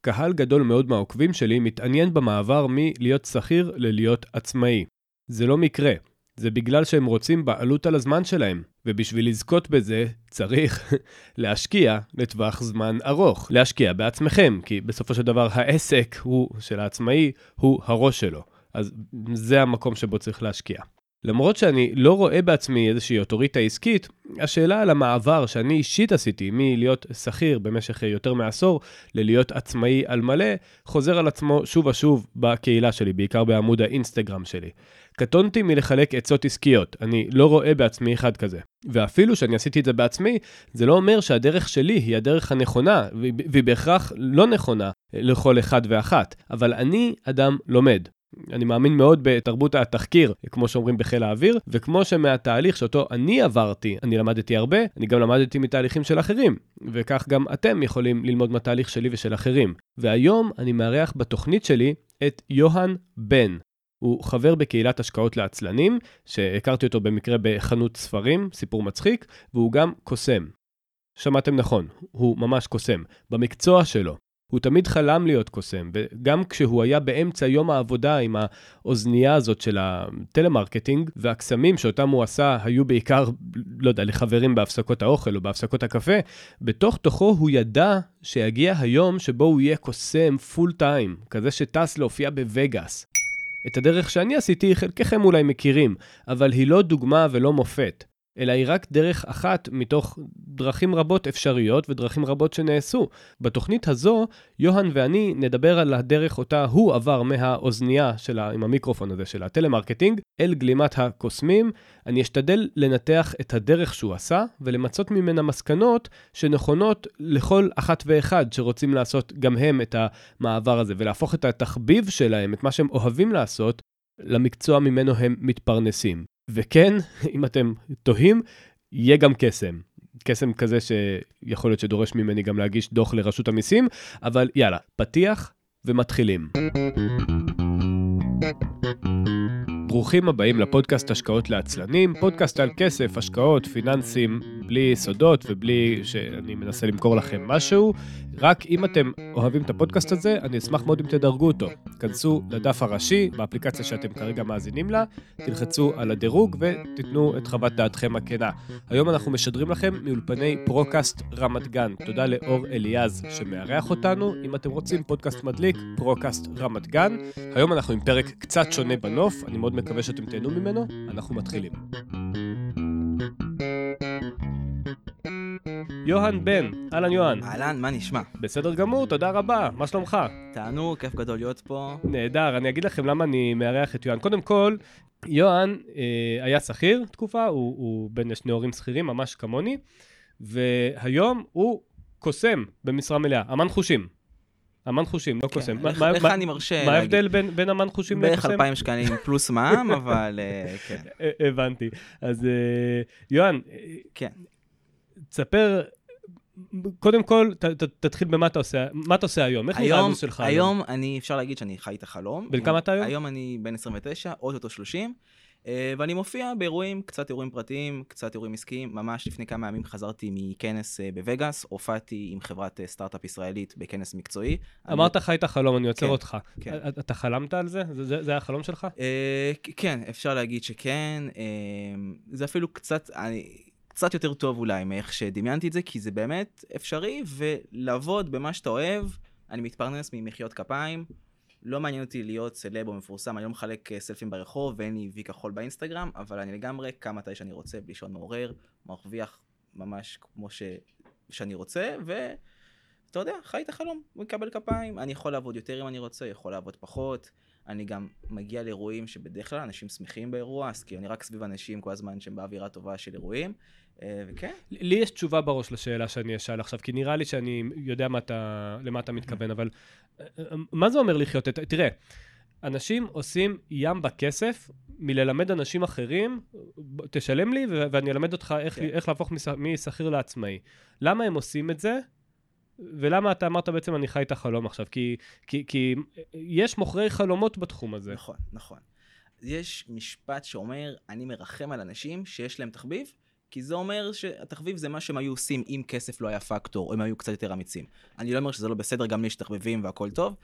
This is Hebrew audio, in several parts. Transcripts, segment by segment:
קהל גדול מאוד מהעוקבים שלי מתעניין במעבר מלהיות שכיר ללהיות עצמאי. זה לא מקרה, זה בגלל שהם רוצים בעלות על הזמן שלהם, ובשביל לזכות בזה צריך להשקיע לטווח זמן ארוך. להשקיע בעצמכם, כי בסופו של דבר העסק הוא של העצמאי, הוא הראש שלו. אז זה המקום שבו צריך להשקיע. למרות שאני לא רואה בעצמי איזושהי אוטוריטה עסקית, השאלה על המעבר שאני אישית עשיתי מלהיות שכיר במשך יותר מעשור ללהיות עצמאי על מלא, חוזר על עצמו שוב ושוב בקהילה שלי, בעיקר בעמוד האינסטגרם שלי. קטונתי מלחלק עצות עסקיות, אני לא רואה בעצמי אחד כזה. ואפילו שאני עשיתי את זה בעצמי, זה לא אומר שהדרך שלי היא הדרך הנכונה, והיא בהכרח לא נכונה לכל אחד ואחת, אבל אני אדם לומד. אני מאמין מאוד בתרבות התחקיר, כמו שאומרים בחיל האוויר, וכמו שמהתהליך שאותו אני עברתי, אני למדתי הרבה, אני גם למדתי מתהליכים של אחרים, וכך גם אתם יכולים ללמוד מהתהליך שלי ושל אחרים. והיום אני מארח בתוכנית שלי את יוהן בן. הוא חבר בקהילת השקעות לעצלנים, שהכרתי אותו במקרה בחנות ספרים, סיפור מצחיק, והוא גם קוסם. שמעתם נכון, הוא ממש קוסם. במקצוע שלו, הוא תמיד חלם להיות קוסם, וגם כשהוא היה באמצע יום העבודה עם האוזנייה הזאת של הטלמרקטינג, והקסמים שאותם הוא עשה היו בעיקר, לא יודע, לחברים בהפסקות האוכל או בהפסקות הקפה, בתוך תוכו הוא ידע שיגיע היום שבו הוא יהיה קוסם full time, כזה שטס להופיע בווגאס. את הדרך שאני עשיתי חלקכם אולי מכירים, אבל היא לא דוגמה ולא מופת. אלא היא רק דרך אחת מתוך דרכים רבות אפשריות ודרכים רבות שנעשו. בתוכנית הזו, יוהן ואני נדבר על הדרך אותה הוא עבר מהאוזנייה שלה, עם המיקרופון הזה של הטלמרקטינג, אל גלימת הקוסמים. אני אשתדל לנתח את הדרך שהוא עשה, ולמצות ממנה מסקנות שנכונות לכל אחת ואחד שרוצים לעשות גם הם את המעבר הזה, ולהפוך את התחביב שלהם, את מה שהם אוהבים לעשות, למקצוע ממנו הם מתפרנסים. וכן, אם אתם תוהים, יהיה גם קסם. קסם כזה שיכול להיות שדורש ממני גם להגיש דוח לרשות המיסים, אבל יאללה, פתיח ומתחילים. ברוכים הבאים לפודקאסט השקעות לעצלנים, פודקאסט על כסף, השקעות, פיננסים, בלי סודות ובלי שאני מנסה למכור לכם משהו. רק אם אתם אוהבים את הפודקאסט הזה, אני אשמח מאוד אם תדרגו אותו. כנסו לדף הראשי באפליקציה שאתם כרגע מאזינים לה, תלחצו על הדירוג ותיתנו את חוות דעתכם הכנה. היום אנחנו משדרים לכם מאולפני פרוקאסט רמת גן. תודה לאור אליעז שמארח אותנו. אם אתם רוצים פודקאסט מדליק, פרוקאסט רמת גן. היום אנחנו עם פרק קצת שונה בנוף, אני מאוד מקווה שאתם תהנו ממנו. אנחנו מתחילים. יוהן בן, אהלן יוהן. אהלן, מה נשמע? בסדר גמור, תודה רבה, מה שלומך? תענוג, כיף גדול להיות פה. נהדר, אני אגיד לכם למה אני מארח את יוהן. קודם כל, יוהן אה, היה שכיר תקופה, הוא, הוא בן לשני הורים שכירים, ממש כמוני, והיום הוא קוסם במשרה מלאה, אמן חושים. אמן חושים, לא כן, קוסם. איך, מה, איך מה, אני מרשה מה ההבדל בין, בין אמן חושים לקוסם? בערך 2,000 שקלים פלוס מע"מ, אבל אה, כן. הבנתי. אז אה, יוהן, כן. תספר קודם כל, ת, ת, תתחיל במה אתה עושה, מה אתה עושה היום? איך נראה הלו"ז שלך היום? היום אני, אפשר להגיד שאני חי את החלום. בן כמה אתה היום? היום אני בן 29, אוטוטו 30, אה, ואני מופיע באירועים, קצת אירועים פרטיים, קצת אירועים עסקיים. ממש לפני כמה ימים חזרתי מכנס אה, בווגאס, הופעתי עם חברת אה, סטארט-אפ ישראלית בכנס מקצועי. אמרת אני... חי את החלום, אני עוצר כן, אותך. כן. אתה חלמת על זה? זה, זה, זה היה החלום שלך? כן, אפשר להגיד שכן. זה אפילו קצת... אני... קצת יותר טוב אולי מאיך שדמיינתי את זה, כי זה באמת אפשרי, ולעבוד במה שאתה אוהב, אני מתפרנס ממחיאות כפיים. לא מעניין אותי להיות סלב או מפורסם, אני לא מחלק אה, סלפים ברחוב ואין לי וי כחול באינסטגרם, אבל אני לגמרי קם מתי שאני רוצה, בלי שעון מעורר, מרוויח ממש כמו ש... שאני רוצה, ואתה יודע, חי את החלום, מקבל כפיים. אני יכול לעבוד יותר אם אני רוצה, יכול לעבוד פחות. אני גם מגיע לאירועים שבדרך כלל אנשים שמחים באירוע, אז כי אני רק סביב אנשים כל הזמן שהם באווירה טובה של אירועים. אה, וכן. לי יש תשובה בראש לשאלה שאני אשאל עכשיו, כי נראה לי שאני יודע מה אתה, למה אתה מתכוון, אבל אה, אה, מה זה אומר לחיות? תראה, אנשים עושים ים בכסף מללמד אנשים אחרים, תשלם לי ואני אלמד אותך איך, כן. איך להפוך משכיר לעצמאי. למה הם עושים את זה? ולמה אתה אמרת בעצם אני חי את החלום עכשיו? כי, כי, כי יש מוכרי חלומות בתחום הזה. נכון, נכון. יש משפט שאומר, אני מרחם על אנשים שיש להם תחביב, כי זה אומר שהתחביב זה מה שהם היו עושים אם כסף לא היה פקטור, או אם היו קצת יותר אמיצים. אני לא אומר שזה לא בסדר, גם לי יש תחביבים והכל טוב,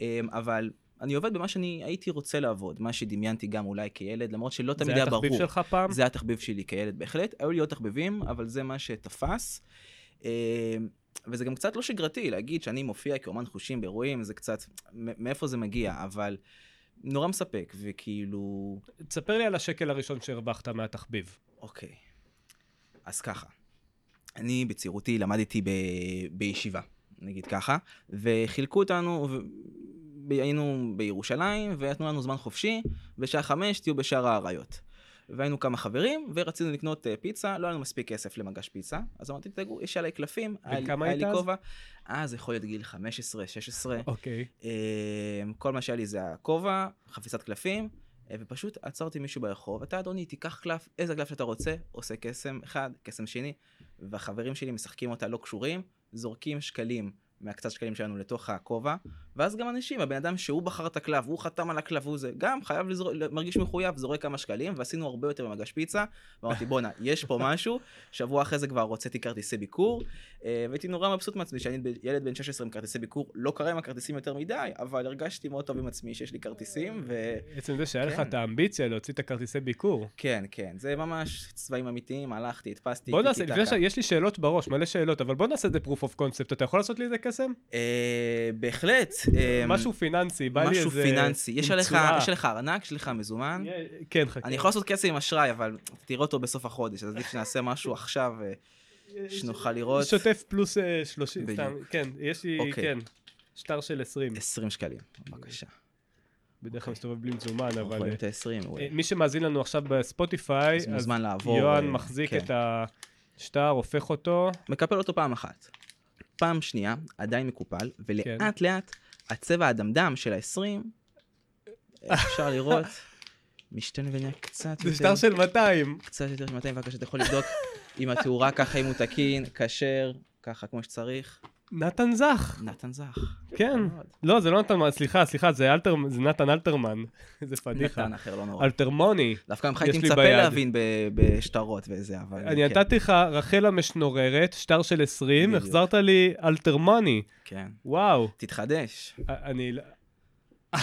אמ, אבל אני עובד במה שאני הייתי רוצה לעבוד, מה שדמיינתי גם אולי כילד, למרות שלא תמיד היה ברור. זה היה תחביב שלך פעם? זה היה תחביב שלי כילד, בהחלט. היו לי עוד תחביבים, אבל זה מה שתפס. אמ, וזה גם קצת לא שגרתי להגיד שאני מופיע כאומן חושים באירועים, זה קצת, מאיפה זה מגיע, אבל נורא מספק, וכאילו... תספר לי על השקל הראשון שהרווחת מהתחביב. אוקיי. אז ככה, אני בצעירותי למדתי ב... בישיבה, נגיד ככה, וחילקו אותנו, ו... היינו בירושלים, ונתנו לנו זמן חופשי, בשעה חמש תהיו בשער האריות. והיינו כמה חברים, ורצינו לקנות uh, פיצה, לא היה לנו מספיק כסף למגש פיצה, אז אמרתי, תדאגו, יש עליי קלפים, היית אז? כובע. אז יכול להיות גיל 15, 16. אוקיי. Okay. אה, uh, כל מה שהיה לי זה הכובע, חפיסת קלפים, ופשוט עצרתי מישהו ברחוב, אתה אדוני, תיקח קלף, איזה קלף שאתה רוצה, עושה קסם אחד, קסם שני, והחברים שלי משחקים אותה לא קשורים, זורקים שקלים מהקצת שקלים שלנו לתוך הכובע, ואז גם אנשים, הבן אדם שהוא בחר את הקלף, הוא חתם על הקלף, הוא זה, גם חייב לזור... מרגיש מחויב, זורק כמה שקלים, ועשינו הרבה יותר במגש פיצה, ואמרתי בואנה, יש פה משהו, שבוע אחרי זה כבר הוצאתי כרטיסי ביקור, אה, והייתי נורא מבסוט מעצמי שאני ילד בן 16 עם כרטיסי ביקור, לא קרה עם הכרטיסים יותר מדי, אבל הרגשתי מאוד טוב עם עצמי שיש לי כרטיסים, ו... עצם זה שהיה כן. לך את האמביציה להוציא את הכרטיסי ביקור. כן, כן, זה ממש צבעים אמיתיים, הלכתי, הדפסתי, בוא נעשה, לפני ש... יש לי שאלות בראש, מלא שאלות, אבל בוא נעשה את זה proof of concept, אתה יכול לעשות לי את זה קסם? אה, בהחלט. אה, משהו פיננסי, בא לי איזה... משהו פיננסי. יש עליך, ארנק, יש לך מזומן. כן, חכה. אני יכול לעשות כסף עם אשראי, אבל תראה אותו בסוף החודש, אז עדיף שנעשה משהו עכשיו, אה, שנוכל לראות. שוטף פלוס 30, סתם, כן, יש לי, אוקיי. כן, שטר של 20. 20 שקלים, בבקשה. בדרך כלל מסתובב בלי מזומן, אבל... רואים את ה-20. מי שמאזין לנו עכשיו בספוטיפיי, אז. יוהן מחזיק כן. את השטר, הופך אותו. מקפל אותו פעם אחת. פעם שנייה, עדיין מקופל, ולאט כן. לאט הצבע האדמדם של ה-20, אפשר לראות, משתנה ונהיה קצת יותר... זה שטר של 200. קצת יותר של 200, בבקשה, אתה יכול לבדוק אם התאורה ככה, אם הוא תקין, כשר, ככה כמו שצריך. נתן זך. נתן זך. כן. לא, זה לא נתן, סליחה, סליחה, זה, אלתר, זה נתן אלתרמן. זה פדיחה. נתן אחר, לא נורא. אלתרמוני. דווקא ממך הייתי מצפה להבין בשטרות וזה, אבל... אני כן. נתתי לך רחל המשנוררת, שטר של 20, החזרת לי אלתרמוני. כן. וואו. תתחדש. אני... לא-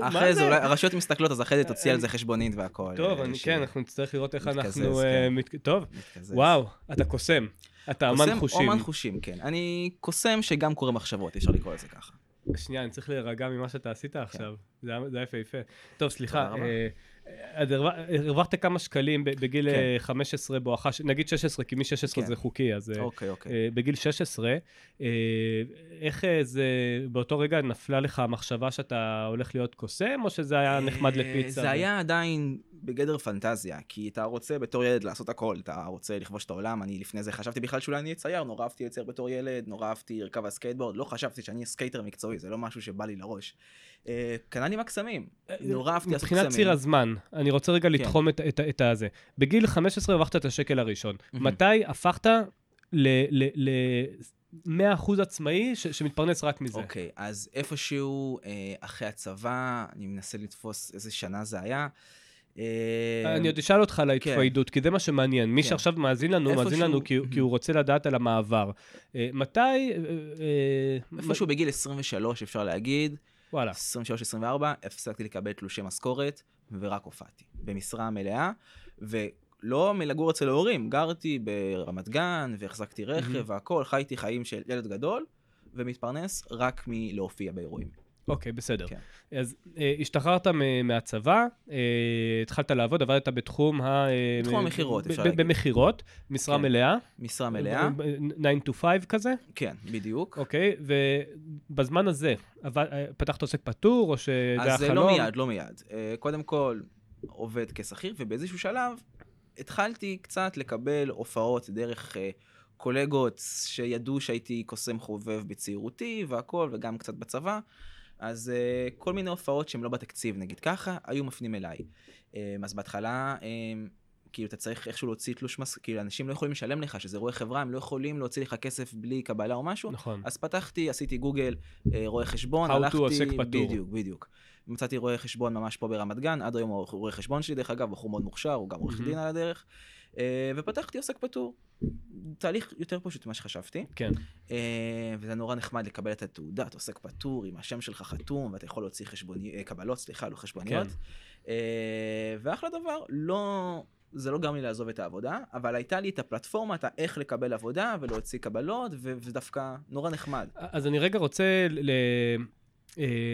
אחרי זה, אולי הרשויות מסתכלות, אז אחרי זה תוציא על זה חשבונית והכל. טוב, כן, אנחנו נצטרך לראות איך אנחנו... אה, כן. טוב, וואו, אתה קוסם. אתה אמן חושים. אמן חושים, כן. אני קוסם שגם קורא מחשבות, אפשר לקרוא לזה ככה. שנייה, אני צריך להירגע ממה שאתה עשית עכשיו. כן. זה היה יפהפה. טוב, סליחה. אה, הרווחת כמה שקלים בגיל כן. 15 בואכה, נגיד 16, כי מ-16 כן. זה חוקי, אז אה, אוקיי, אוקיי. אה, בגיל 16, איך זה, באותו רגע נפלה לך המחשבה שאתה הולך להיות קוסם, או שזה היה נחמד לפיצה? זה היה עדיין בגדר פנטזיה, כי אתה רוצה בתור ילד לעשות הכל, אתה רוצה לכבוש את העולם, אני לפני זה חשבתי בכלל שאולי אני אהיה צייר, נורא אהבתי לצייר בתור ילד, נורא אהבתי לרכב על סקייטבורד, לא חשבתי שאני skater מקצועי, זה לא משהו שבא לי לראש. כנ"ל עם הקסמים, נורא אהבתי לעשות קסמים. מבחינת ציר הזמן, אני רוצה רגע כן. לתחום את הזה. בגיל 15 הרווחת את השקל הראשון. מתי הפכת ל... 100% עצמאי ש- שמתפרנס רק מזה. אוקיי, okay, אז איפשהו אה, אחרי הצבא, אני מנסה לתפוס איזה שנה זה היה. אה, אני עוד אשאל אותך על כן. ההתפיידות, כי זה מה שמעניין. מי כן. שעכשיו מאזין לנו, מאזין לנו כי, הוא רוצה לדעת על המעבר. אה, מתי... אה, איפשהו בגיל 23, אפשר להגיד. וואלה. 23-24, הפסקתי לקבל תלושי משכורת, ורק הופעתי. במשרה מלאה, ולא מלגור אצל ההורים, גרתי ברמת גן, והחזקתי רכב mm-hmm. והכול, חייתי חיים של ילד גדול, ומתפרנס רק מלהופיע באירועים. אוקיי, בסדר. כן. אז אה, השתחררת מהצבא, אה, התחלת לעבוד, עבדת בתחום ה... אה, בתחום המכירות, אפשר להגיד. במכירות, משרה כן. מלאה. משרה מלאה. 9 to 5 כזה? כן, בדיוק. אוקיי, ובזמן הזה, עבד, אה, פתחת עוסק פטור, או שזה היה חלום? אז לא מיד, לא מיד. אה, קודם כל, עובד כשכיר, ובאיזשהו שלב התחלתי קצת לקבל הופעות דרך... אה, קולגות שידעו שהייתי קוסם חובב בצעירותי והכל, וגם קצת בצבא, אז uh, כל מיני הופעות שהן לא בתקציב, נגיד ככה, היו מפנים אליי. Um, אז בהתחלה, um, כאילו אתה צריך איכשהו להוציא תלוש מס, כאילו אנשים לא יכולים לשלם לך, שזה רואה חברה, הם לא יכולים להוציא לך כסף בלי קבלה או משהו. נכון. אז פתחתי, עשיתי גוגל, uh, רואה חשבון, How הלכתי... How to עוסק פטור. בדיוק, בדיוק. מצאתי רואה חשבון ממש פה ברמת גן, עד היום הוא רואה חשבון שלי, דרך אגב, בחור מאוד מוכשר, הוא גם עורך mm-hmm. דין על הדרך. אה, ופתחתי עוסק פטור. תהליך יותר פשוט ממה שחשבתי. כן. אה, וזה נורא נחמד לקבל את התעודת עוסק פטור עם השם שלך חתום, ואתה יכול להוציא חשבוני, אה, קבלות, סליחה, לא חשבוניות. כן. ואחלה דבר, לא... זה לא גרם לי לעזוב את העבודה, אבל הייתה לי את הפלטפורמה, את האיך לקבל עבודה ולהוציא קבלות, ו- ודווקא נורא נחמד. אז אני רגע רוצה ל-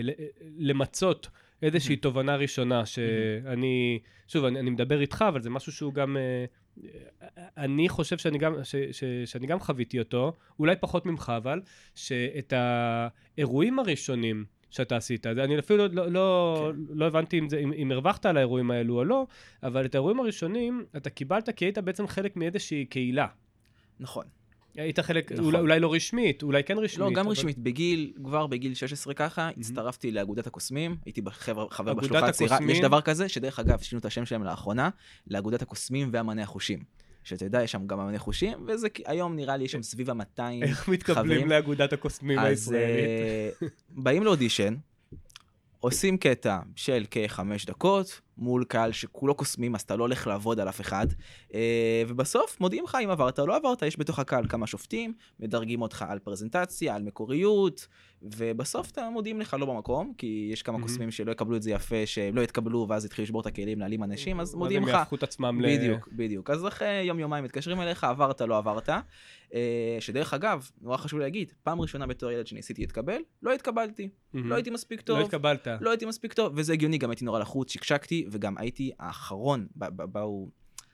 ל- למצות איזושהי. תובנה ראשונה, שאני, שוב, אני, אני מדבר איתך, אבל זה משהו שהוא גם, אה, אני חושב שאני גם, ש, ש, שאני גם חוויתי אותו, אולי פחות ממך, אבל, שאת האירועים הראשונים שאתה עשית, אני אפילו לא, לא, כן. לא הבנתי אם, זה, אם, אם הרווחת על האירועים האלו או לא, אבל את האירועים הראשונים אתה קיבלת כי היית בעצם חלק מאיזושהי קהילה. נכון. היית חלק, נכון. אולי, אולי לא רשמית, אולי כן רשמית. לא, גם אבל- רשמית. בגיל, כבר בגיל 16 ככה, הצטרפתי לאגודת הקוסמים, הייתי בחבר, חבר בשלוחה הצעירה. יש דבר כזה, שדרך אגב, שינו את השם שלהם לאחרונה, לאגודת הקוסמים והמענה החושים. שאתה יודע, יש שם גם המענה חושים, וזה היום נראה לי יש שם סביב ה-200 איך מתקבלים חברים. לאגודת הקוסמים אז הישראלית? אה, באים לאודישן, עושים קטע של כחמש דקות, מול קהל שכולו קוסמים, אז אתה לא הולך לעבוד על אף אחד, אה, ובסוף מודיעים לך אם עברת או לא עברת, יש בתוך הקהל כמה שופטים, מדרגים אותך על פרזנטציה, על מקוריות, ובסוף אתה מודיעים לך לא במקום, כי יש כמה מהמם. קוסמים שלא יקבלו את זה יפה, שהם לא יתקבלו, ואז יתחילו לשבור את הכלים, להעלים אנשים, אז מודיעים הם לך. יהפכו את עצמם ל... בדיוק, בדיוק. אז אחרי יום-יומיים מתקשרים אליך, עברת, לא עברת. אה, שדרך אגב, נורא חשוב להגיד, פעם ראשונה בתור ילד שניסיתי להתקבל, לא התקבלתי. מהמם. לא הייתי מספיק לא טוב. התקבלת. לא הייתי מספיק טוב, וזה הגיוני, גם הייתי נורא לחוץ, שקשקתי, וגם הייתי האחרון, באו,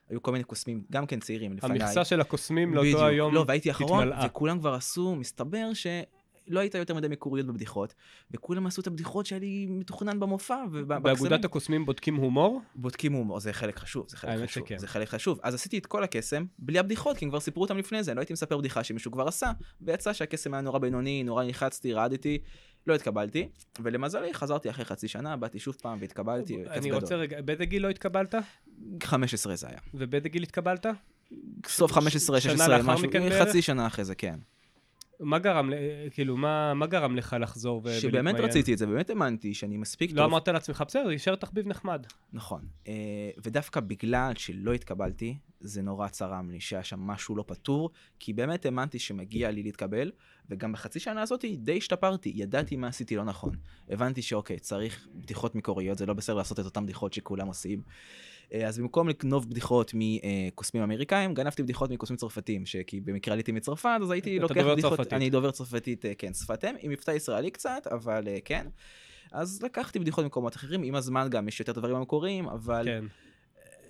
היו כל מיני קוסמים, גם כן צעירים לפניי. המכסה של הקוסמים לאותו היום לא, והייתי האחרון, התמלאה. וכולם כבר עשו, מסתבר שלא הייתה יותר מדי מקוריות בבדיחות, וכולם עשו את הבדיחות שהיה לי מתוכנן במופע, באגודת הקוסמים בודקים הומור? בודקים הומור, זה חלק חשוב, זה חלק חשוב, שכן. זה חלק חשוב. אז עשיתי את כל הקסם, בלי הבדיחות, כי הם כבר סיפרו אותם לפני זה, לא הייתי מספר בדיחה שמישהו כבר עשה, ויצא שהקסם היה נורא בינוני, נורא נלחצתי, רעדתי, לא התקבלתי, ולמזלי חזרתי אחרי חצי שנה, באתי שוב פעם והתקבלתי, כיף אני גדול. רוצה רגע, באיזה גיל לא התקבלת? 15 זה היה. ובאיזה גיל התקבלת? סוף 15, שנה 16, לאחר משהו? חצי שנה אחרי זה, כן. מה גרם, ל- כאילו, מה מה גרם לך לחזור ו- שבאמת ולהתמיין? רציתי את זה, באמת האמנתי שאני מספיק לא טוב. אמרת לעצמך, בסדר, יישאר תחביב נחמד. נכון. אה, ודווקא בגלל שלא התקבלתי, זה נורא צרם לי שהיה שם משהו לא פתור, כי באמת האמנתי שמגיע לי להתקבל, וגם בחצי שנה הזאת די השתפרתי, ידעתי מה עשיתי לא נכון. הבנתי שאוקיי, צריך בדיחות מקוריות, זה לא בסדר לעשות את אותן בדיחות שכולם עושים. אה, אז במקום לגנוב בדיחות מקוסמים אמריקאים, גנבתי בדיחות מקוסמים צרפתים, כי במקרה עליתי מצרפת, אז הייתי לוקח בדיחות, צרפתית. אני דובר צרפתית, אה, כן, שפת אם, עם מבטא ישראלי קצת, אבל אה, כן. אז לקחתי בדיחות ממקומות אחרים, עם הזמן גם יש יותר דברים המקוריים, אבל... כן.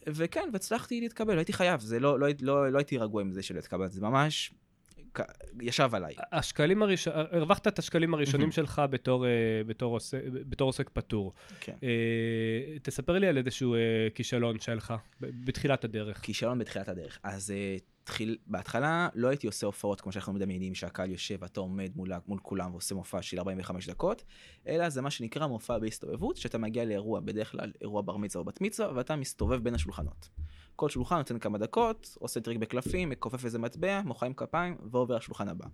וכן, והצלחתי להתקבל, הייתי חייב, זה לא, לא, לא, לא הייתי רגוע עם זה שלא התקבלתי, זה ממש ישב עליי. השקלים הראשונים, הרווחת את השקלים הראשונים. שלך בתור, אה, בתור, עוסק, בתור עוסק פטור. כן. אה, תספר לי על איזשהו אה, כישלון שהיה לך בתחילת הדרך. כישלון בתחילת הדרך. אז uh, תחיל, בהתחלה לא הייתי עושה הופעות כמו שאנחנו מדמיינים, שהקהל יושב ואתה עומד מול, מול כולם ועושה מופע של 45 דקות, אלא זה מה שנקרא מופע בהסתובבות, שאתה מגיע לאירוע, בדרך כלל אירוע בר מצווה או בת מצווה, ואתה מסתובב בין השולחנות. כל שולחן נותן כמה דקות, עושה טריק בקלפים, מכופף איזה מטבע, מוחאים כפיים, ועובר לשולחן הבא.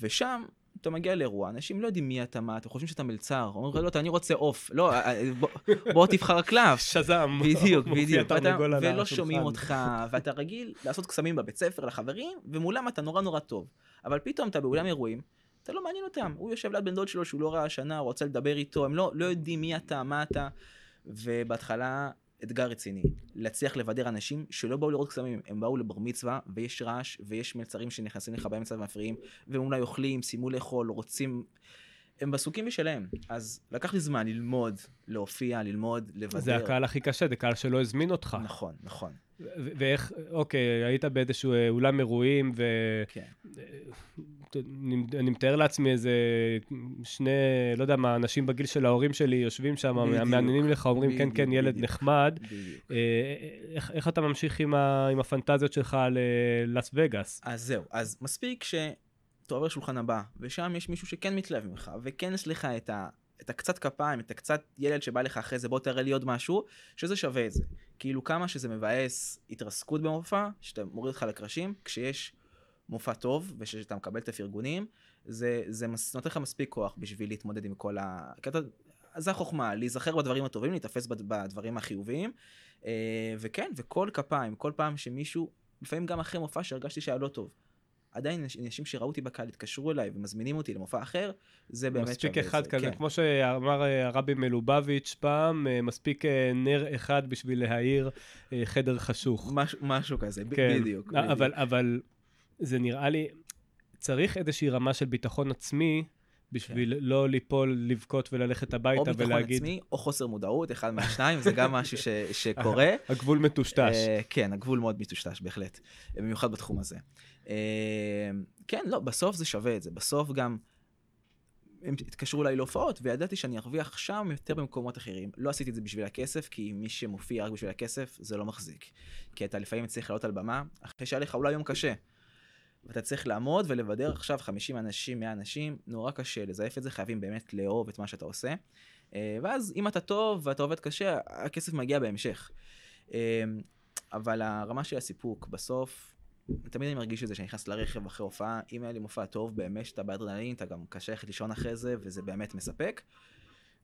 ושם אתה מגיע לאירוע, אנשים לא יודעים מי אתה, מה, אתה חושבים שאתה מלצר, אומרים לא, אני רוצה עוף, לא, אה, אה, בוא, בוא תבחר קלף. Shazam. בדיוק, בדיוק, ואתה, ולא השולחן. שומעים אותך, ואתה רגיל לעשות קסמים בבית ספר לחברים, ומולם אתה נורא נורא טוב. אבל פתאום אתה באולם אירועים, אתה לא מעניין אותם, הוא יושב ליד בן דוד שלו שהוא לא ראה השנה, הוא רוצה לדבר איתו, הם לא, לא יודעים מי אתה, מה אתה, ובהתחלה אתגר רציני, להצליח לבדר אנשים שלא באו לראות קסמים, הם באו לבר מצווה, ויש רעש, ויש מלצרים שנכנסים לך באמצע ומפריעים, והם אולי אוכלים, סיימו לאכול, רוצים... הם בסוכים משלהם, אז לקח לי זמן ללמוד, להופיע, ללמוד, לבדר. זה הקהל הכי קשה, זה קהל שלא הזמין אותך. נכון, נכון, ואיך, אוקיי, היית באיזשהו אה, אולם אירועים, ו... כן. אני, מתאר לעצמי איזה שני, לא יודע מה, אנשים בגיל של ההורים שלי יושבים שם, מעניינים לך, אומרים, כן, כן, ילד. נחמד. אה, איך, אתה ממשיך עם, הפנטזיות שלך ללאס וגאס? אז זהו, אז מספיק שאתה עובר לשולחן הבא, ושם יש מישהו שכן מתלהב ממך, וכן יש לך את ה... את הקצת כפיים, את הקצת ילד שבא לך אחרי זה, בוא תראה לי עוד משהו, שזה שווה את זה. כאילו כמה שזה מבאס התרסקות במופע, שאתה מוריד אותך לקרשים, כשיש מופע טוב, ושאתה מקבל את הפרגונים, זה, זה מס, נותן לך מספיק כוח בשביל להתמודד עם כל ה... אתה, זה החוכמה, להיזכר בדברים הטובים, להיתפס בד- בדברים החיוביים, אה, וכן, וכל כפיים, כל פעם שמישהו, לפעמים גם אחרי מופע שהרגשתי שהיה לא טוב. עדיין אנשים שראו אותי בקהל התקשרו אליי ומזמינים אותי למופע אחר, זה באמת מספיק אחד זה. כזה, כן. כמו שאמר אה, הרבי מלובביץ' פעם, אה, מספיק נר אחד בשביל להאיר חדר חשוך. משהו, משהו כזה, כן, בדיוק. בדיוק. אבל, אבל זה נראה לי, צריך איזושהי רמה של ביטחון עצמי בשביל לא ליפול, לבכות וללכת הביתה או ביטחון ולהגיד, עצמי, או חוסר מודעות, אחד מהשניים, זה גם משהו ש, שקורה. הגבול מטושטש. אה, כן, הגבול מאוד מטושטש, בהחלט. במיוחד בתחום הזה. אה, כן, לא, בסוף זה שווה את זה. בסוף גם, הם התקשרו אליי להופעות, וידעתי שאני ארוויח שם יותר במקומות אחרים. לא עשיתי את זה בשביל הכסף, כי מי שמופיע רק בשביל הכסף, זה לא מחזיק. כי אתה לפעמים צריך לעלות על במה, אחרי שהיה לך אולי יום קשה. ואתה צריך לעמוד ולבדר עכשיו 50 אנשים, 100 אנשים, נורא קשה לזייף את זה, חייבים באמת לאהוב את מה שאתה עושה. אה, ואז אם אתה טוב ואתה עובד קשה, הכסף מגיע בהמשך. אה, אבל הרמה של הסיפוק, בסוף, תמיד אני מרגיש את זה שאני נכנס לרכב אחרי הופעה, אם היה לי מופע טוב, באמת שאתה באדרנלין, אתה גם קשה ללכת לישון אחרי זה, וזה באמת מספק.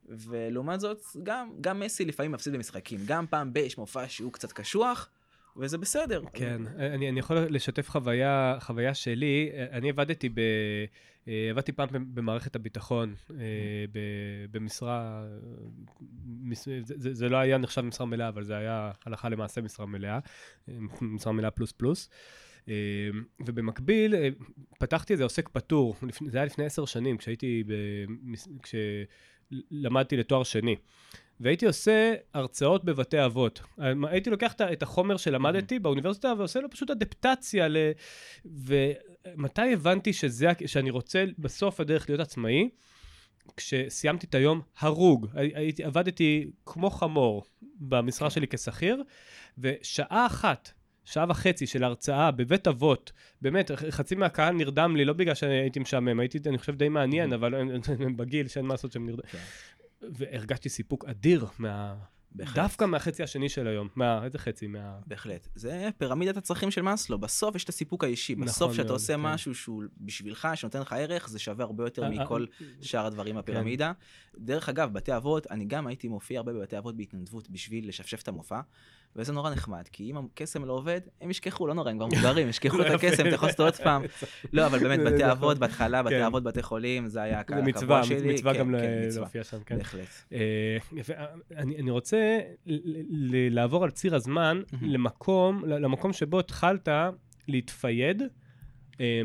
ולעומת זאת, גם, גם מסי לפעמים מפסיד במשחקים. גם פעם ב- יש מופע שהוא קצת קשוח, וזה בסדר. כן, אני, אני יכול לשתף חוויה, חוויה שלי. אני עבדתי ב... אה, עבדתי פעם במערכת הביטחון, אה, ב- במשרה, זה, זה, לא היה נחשב משרה מלאה, אבל זה היה הלכה למעשה משרה מלאה, אה, משרה מלאה פלוס פלוס. אה, ובמקביל, פתחתי איזה עוסק פטור, זה היה לפני עשר שנים, כשהייתי, במס- כשלמדתי לתואר שני. והייתי עושה הרצאות בבתי אבות. הייתי לוקח את החומר שלמדתי באוניברסיטה ועושה לו פשוט אדפטציה ל... ומתי הבנתי שזה, שאני רוצה בסוף הדרך להיות עצמאי? כשסיימתי את היום הרוג. הי- הייתי, עבדתי כמו חמור במשרה שלי כשכיר, ושעה אחת, שעה וחצי של הרצאה בבית אבות, באמת, חצי מהקהל נרדם לי, לא בגלל שהייתי משעמם, הייתי, אני חושב, די מעניין, אבל בגיל שאין מה לעשות שהם נרדמים. כן. והרגשתי סיפוק אדיר מה... בהחלט. דווקא מהחצי השני של היום. מה, איזה חצי? מה... בהחלט. זה פירמידת הצרכים של מאסלו. בסוף יש את הסיפוק האישי. נכון בסוף כשאתה עושה כן. משהו שהוא בשבילך, שנותן לך ערך, זה שווה הרבה יותר אה, מכל אה, שאר הדברים בפירמידה. דרך אגב, בתי אבות, אני גם הייתי מופיע הרבה בבתי אבות בהתנדבות בשביל לשפשף את המופע, וזה נורא נחמד, כי אם הקסם לא עובד, הם ישכחו, לא נורא, הם כבר מבוגרים, ישכחו לא את יפה. הקסם, אתה יכול לעשות עוד פעם. לא, אבל באמת, זה בתי נכון. אבות בהתחלה, בתי כן. אבות, בתי חולים, זה היה הקהל זה הקבוע שלי. מצווה כן, גם כן. להופיע שם, כן. בהחלט. אה, אני, רוצה לעבור על ציר הזמן. למקום, למקום שבו התחלת להתפייד, אה,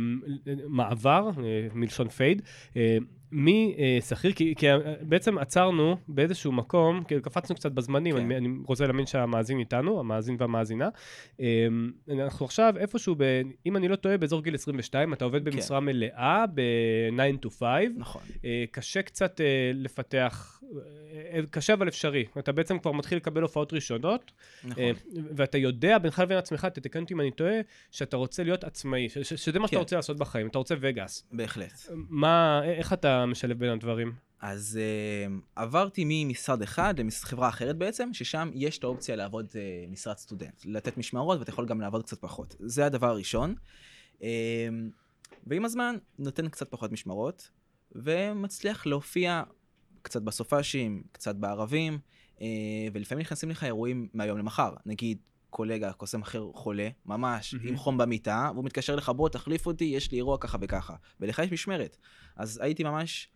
מעבר, אה, מלשון פייד, אה, משכיר, כי, כי אה, בעצם עצרנו באיזשהו מקום, כי קפצנו קצת בזמנים, כן. אני, אני רוצה להאמין שהמאזין איתנו, המאזין והמאזינה. אה, אנחנו עכשיו איפשהו, ב, אם אני לא טועה, באזור גיל 22, אתה עובד כן. במשרה מלאה, ב-9 to 5. נכון. אה, קשה קצת אה, לפתח, אה, קשה אבל אפשרי. אתה בעצם כבר מתחיל לקבל הופעות ראשונות, נכון. אה, ואתה יודע בינך לבין עצמך, תתקן אותי אם אני טועה, שאתה רוצה להיות עצמאי, שזה מה שאתה כן. רוצה לעשות בחיים, אתה רוצה וגאס. בהחלט. מה, איך אתה משלב בין הדברים? אז uh, עברתי ממשרד אחד לחברה אחרת בעצם, ששם יש את האופציה לעבוד uh, משרד סטודנט, לתת משמרות ואתה יכול גם לעבוד קצת פחות. זה הדבר הראשון. Uh, ועם הזמן נותן קצת פחות משמרות, ומצליח להופיע קצת בסופאשים, קצת בערבים, uh, ולפעמים נכנסים לך אירועים מהיום למחר. נגיד, קולגה, קוסם אחר חולה, ממש, מהמם. עם חום במיטה, והוא מתקשר לך, בוא תחליף אותי, יש לי אירוע ככה וככה. ולך יש משמרת. אז הייתי ממש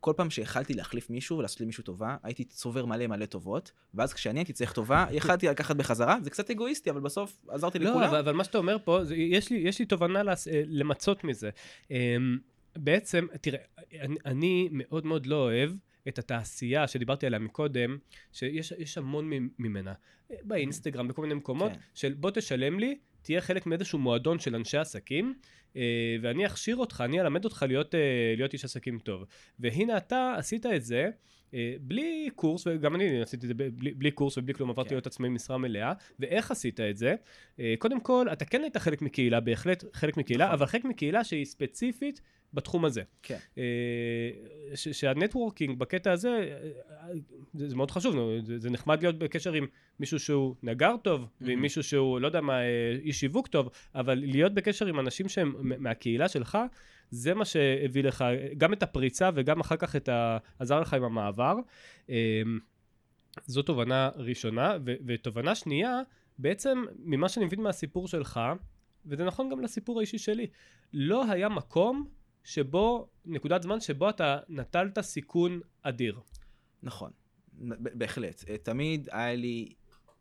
כל פעם שיכלתי להחליף מישהו ולעשות לי מישהו טובה, הייתי צובר מלא מלא טובות, ואז כשאני הייתי צריך טובה, יכלתי לקחת בחזרה, זה קצת אגואיסטי, אבל בסוף עזרתי לא, לכולם. אבל, אבל מה שאתה אומר פה, זה, יש, לי, יש לי תובנה לס, אה, למצות מזה. אמ, בעצם, תראה, אני, אני מאוד מאוד לא אוהב את התעשייה שדיברתי עליה מקודם, שיש יש המון ממנה. באינסטגרם, בכל מיני מקומות, כן. של בוא תשלם לי, תהיה חלק מאיזשהו מועדון של אנשי עסקים, אה, ואני אכשיר אותך, אני אלמד אותך להיות, אה, להיות איש עסקים טוב. והנה אתה עשית את זה. אה, בלי קורס, וגם אני עשיתי את זה בלי, בלי קורס ובלי כלום, עברתי כן. להיות עצמאי משרה מלאה, ואיך עשית את זה? אה, קודם כל, אתה כן היית חלק מקהילה, בהחלט חלק מקהילה, נכון. אבל חלק מקהילה שהיא ספציפית בתחום הזה. כן. אה, ש- שהנטוורקינג בקטע הזה, זה, זה מאוד חשוב, זה, זה נחמד להיות בקשר עם מישהו שהוא נגר טוב, ועם Mhm. מישהו שהוא, לא יודע מה, איש שיווק טוב, אבל להיות בקשר עם אנשים שהם מהקהילה שלך, זה מה שהביא לך גם את הפריצה וגם אחר כך את ה... עזר לך עם המעבר. אה, זו תובנה ראשונה, ו- ותובנה שנייה, בעצם ממה שאני מבין מהסיפור שלך, וזה נכון גם לסיפור האישי שלי, לא היה מקום שבו, נקודת זמן שבו אתה נטלת סיכון אדיר. נכון, בהחלט. אה, תמיד היה לי,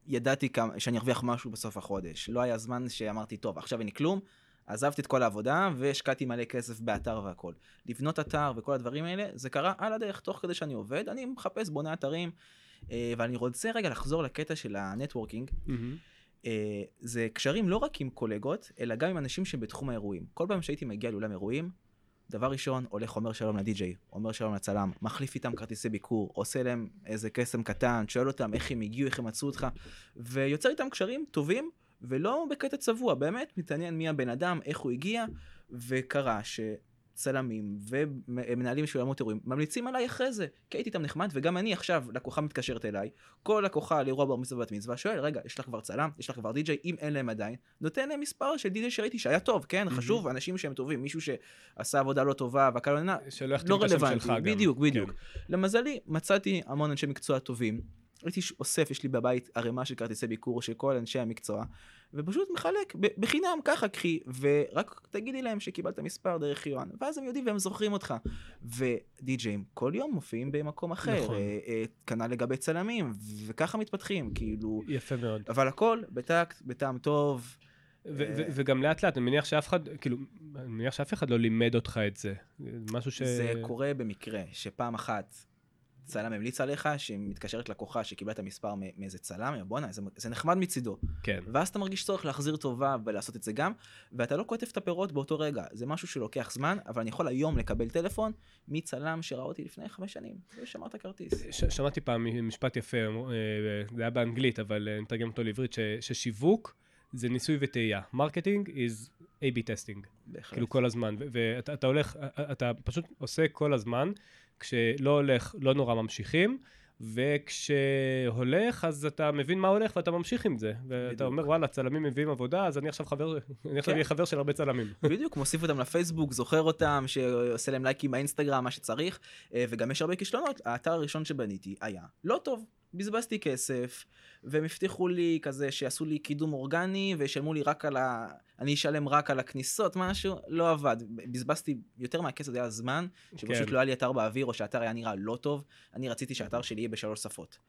ידעתי כמה, שאני ארוויח משהו בסוף החודש. לא היה זמן שאמרתי, טוב, עכשיו אין לי כלום, עזבתי את כל העבודה והשקעתי מלא כסף באתר והכל. לבנות אתר וכל הדברים האלה, זה קרה על הדרך, תוך כדי שאני עובד, אני מחפש, בונה אתרים, אה, ואני רוצה רגע לחזור לקטע של ה networking. אה, זה קשרים לא רק עם קולגות, אלא גם עם אנשים שבתחום האירועים. כל פעם שהייתי מגיע לאולם אירועים, דבר ראשון, הולך אומר שלום לדי-ג'יי, אומר שלום לצלם, מחליף איתם כרטיסי ביקור, עושה להם איזה קסם קטן, שואל אותם איך הם הגיעו, איך הם מצאו אותך, ויוצר איתם קשרים טובים, ולא בקטע צבוע, באמת מתעניין מי הבן אדם, איך הוא הגיע, וקרה ש... צלמים ומנהלים של עולמות אירועים ממליצים עליי אחרי זה, כי הייתי איתם נחמד, וגם אני עכשיו, לקוחה מתקשרת אליי, כל לקוחה לאירוע בר מצווה בת מצווה, שואל, רגע, יש לך כבר צלם? יש לך כבר די-ג'יי? אם אין להם עדיין, נותן להם מספר של די-ג'יי שראיתי שהיה טוב, כן? חשוב, אנשים שהם טובים, מישהו שעשה עבודה לא טובה והקהל לא לא רלוונטי, בדיוק, בדיוק. כן. למזלי, מצאתי המון אנשי מקצוע טובים. הייתי אוסף, יש לי בבית ערימה של כרטיסי ביקור של כל אנשי המקצוע, ופשוט מחלק בחינם, ככה קחי, ורק תגידי להם שקיבלת מספר דרך יואן, ואז הם יודעים והם זוכרים אותך. ודי-ג'אים כל יום מופיעים במקום אחר, נכון. אה, אה, כנ"ל לגבי צלמים, וככה מתפתחים, כאילו... יפה מאוד. אבל הכל בטקט, בטעם טוב. אה, וגם לאט לאט, אני מניח שאף אחד, כאילו, אני מניח שאף אחד לא לימד אותך את זה. משהו ש... זה קורה במקרה, שפעם אחת צלם המליץ עליך, שהיא מתקשרת לקוחה שקיבלה את המספר מאיזה צלם, בואנה, זה, זה נחמד מצידו. כן. ואז אתה מרגיש צורך להחזיר טובה ולעשות את זה גם, ואתה לא קוטף את הפירות באותו רגע. זה משהו שלוקח זמן, אבל אני יכול היום לקבל טלפון מצלם שראה אותי לפני חמש שנים, ושמר את הכרטיס. ש- שמעתי פעם משפט יפה, אה, זה היה באנגלית, אבל אני אתרגם אותו לעברית, ש- ששיווק זה ניסוי וטעייה. marketing is A-B testing. בהחלט. כאילו כל הזמן, ואתה הולך, אתה פשוט עושה כל הזמן. כשלא הולך, לא נורא ממשיכים, וכשהולך, אז אתה מבין מה הולך ואתה ממשיך עם זה. ואתה בדיוק. אומר, וואלה, צלמים מביאים עבודה, אז אני עכשיו חבר, אני עכשיו כן. אהיה חבר של הרבה צלמים. בדיוק, מוסיף אותם לפייסבוק, זוכר אותם, שעושה להם לייקים באינסטגרם, מה שצריך, אה, וגם יש הרבה כישלונות. האתר הראשון שבניתי היה לא טוב. בזבזתי כסף, והם הבטיחו לי כזה שיעשו לי קידום אורגני וישלמו לי רק על ה... אני אשלם רק על הכניסות, משהו, לא עבד. בזבזתי יותר מהכסף, זה היה זמן, שפשוט כן. לא היה לי אתר באוויר, או שהאתר היה נראה לא טוב. אני רציתי שהאתר שלי יהיה בשלוש שפות.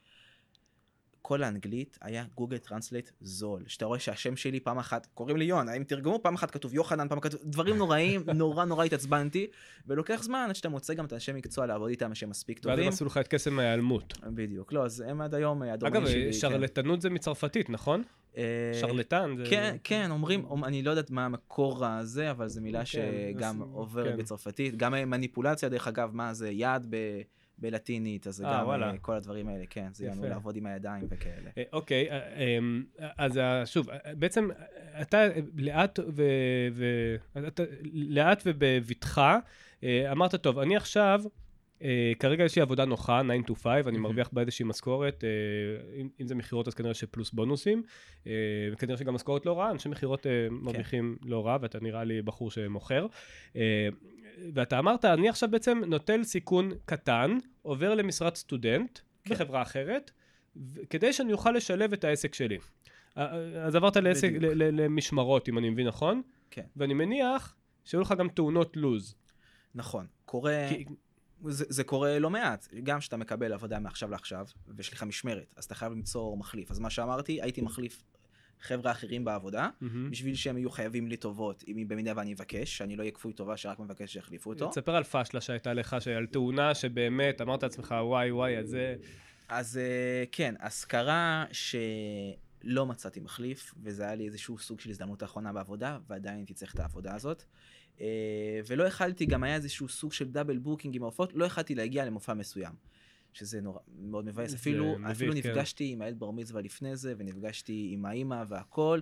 כל האנגלית היה Google Translate זול. שאתה רואה שהשם שלי פעם אחת, קוראים לי יון, האם תרגמו פעם אחת כתוב יוחנן, פעם כתוב, דברים נוראים, נורא נורא התעצבנתי, ולוקח זמן עד שאתה מוצא גם את אנשי מקצוע לעבוד איתם שהם מספיק טובים. ואז הם עשו לך את קסם ההיעלמות. בדיוק, לא, אז הם עד היום הדומים שלי. אגב, שרלטנות כן. זה מצרפתית, נכון? אה, שרלטן זה... כן, כן, אומרים, אני לא יודעת מה המקור הזה, אבל זו מילה כן, שגם עוברת כן. בצרפתית. גם מניפולציה, דרך אגב, מה זה יד ב... בלטינית, אז זה אה, גם וואלה. אה, כל הדברים האלה, כן, זה יענו לעבוד עם הידיים וכאלה. אה, אוקיי, אמ, אז שוב, בעצם אתה לאט ו... ו... אתה לאט ובבטחה, אמרת, טוב, אני עכשיו... Uh, כרגע יש לי עבודה נוחה, 9 to 5, אני מרוויח בה איזושהי משכורת, uh, אם, אם זה מכירות אז כנראה שפלוס בונוסים, uh, וכנראה שגם משכורת לא רעה, אנשי מכירות uh, כן. מרוויחים לא רע, ואתה נראה לי בחור שמוכר. Uh, ואתה אמרת, אני עכשיו בעצם נוטל סיכון קטן, עובר למשרת סטודנט כן. בחברה אחרת, כדי שאני אוכל לשלב את העסק שלי. אז עברת לעסק, למשמרות, אם אני מבין נכון? כן. ואני מניח שהיו לך גם תאונות לוז. נכון, קורה... כי... זה, זה קורה לא מעט, גם כשאתה מקבל עבודה מעכשיו לעכשיו, ויש לך משמרת, אז אתה חייב למצוא מחליף. אז מה שאמרתי, הייתי מחליף חבר'ה אחרים בעבודה, mm-hmm. בשביל שהם יהיו חייבים לי טובות, אם במידה ואני אבקש, שאני לא אהיה כפוי טובה שרק מבקש שיחליפו אותו. תספר על פאשלה שהייתה לך, על תאונה שבאמת אמרת לעצמך, וואי וואי, אז זה... אז אה, כן, אז קרה שלא מצאתי מחליף, וזה היה לי איזשהו סוג של הזדמנות האחרונה בעבודה, ועדיין הייתי צריך את העבודה הזאת. אה, ולא יכלתי, גם היה איזשהו סוג של double booking עם ההופעות, לא יכלתי להגיע למופע מסוים. שזה נורא, מאוד מבאס. אפילו, מביך, אפילו כן. נפגשתי עם הילד בר מצווה לפני זה, ונפגשתי עם האימא והכל,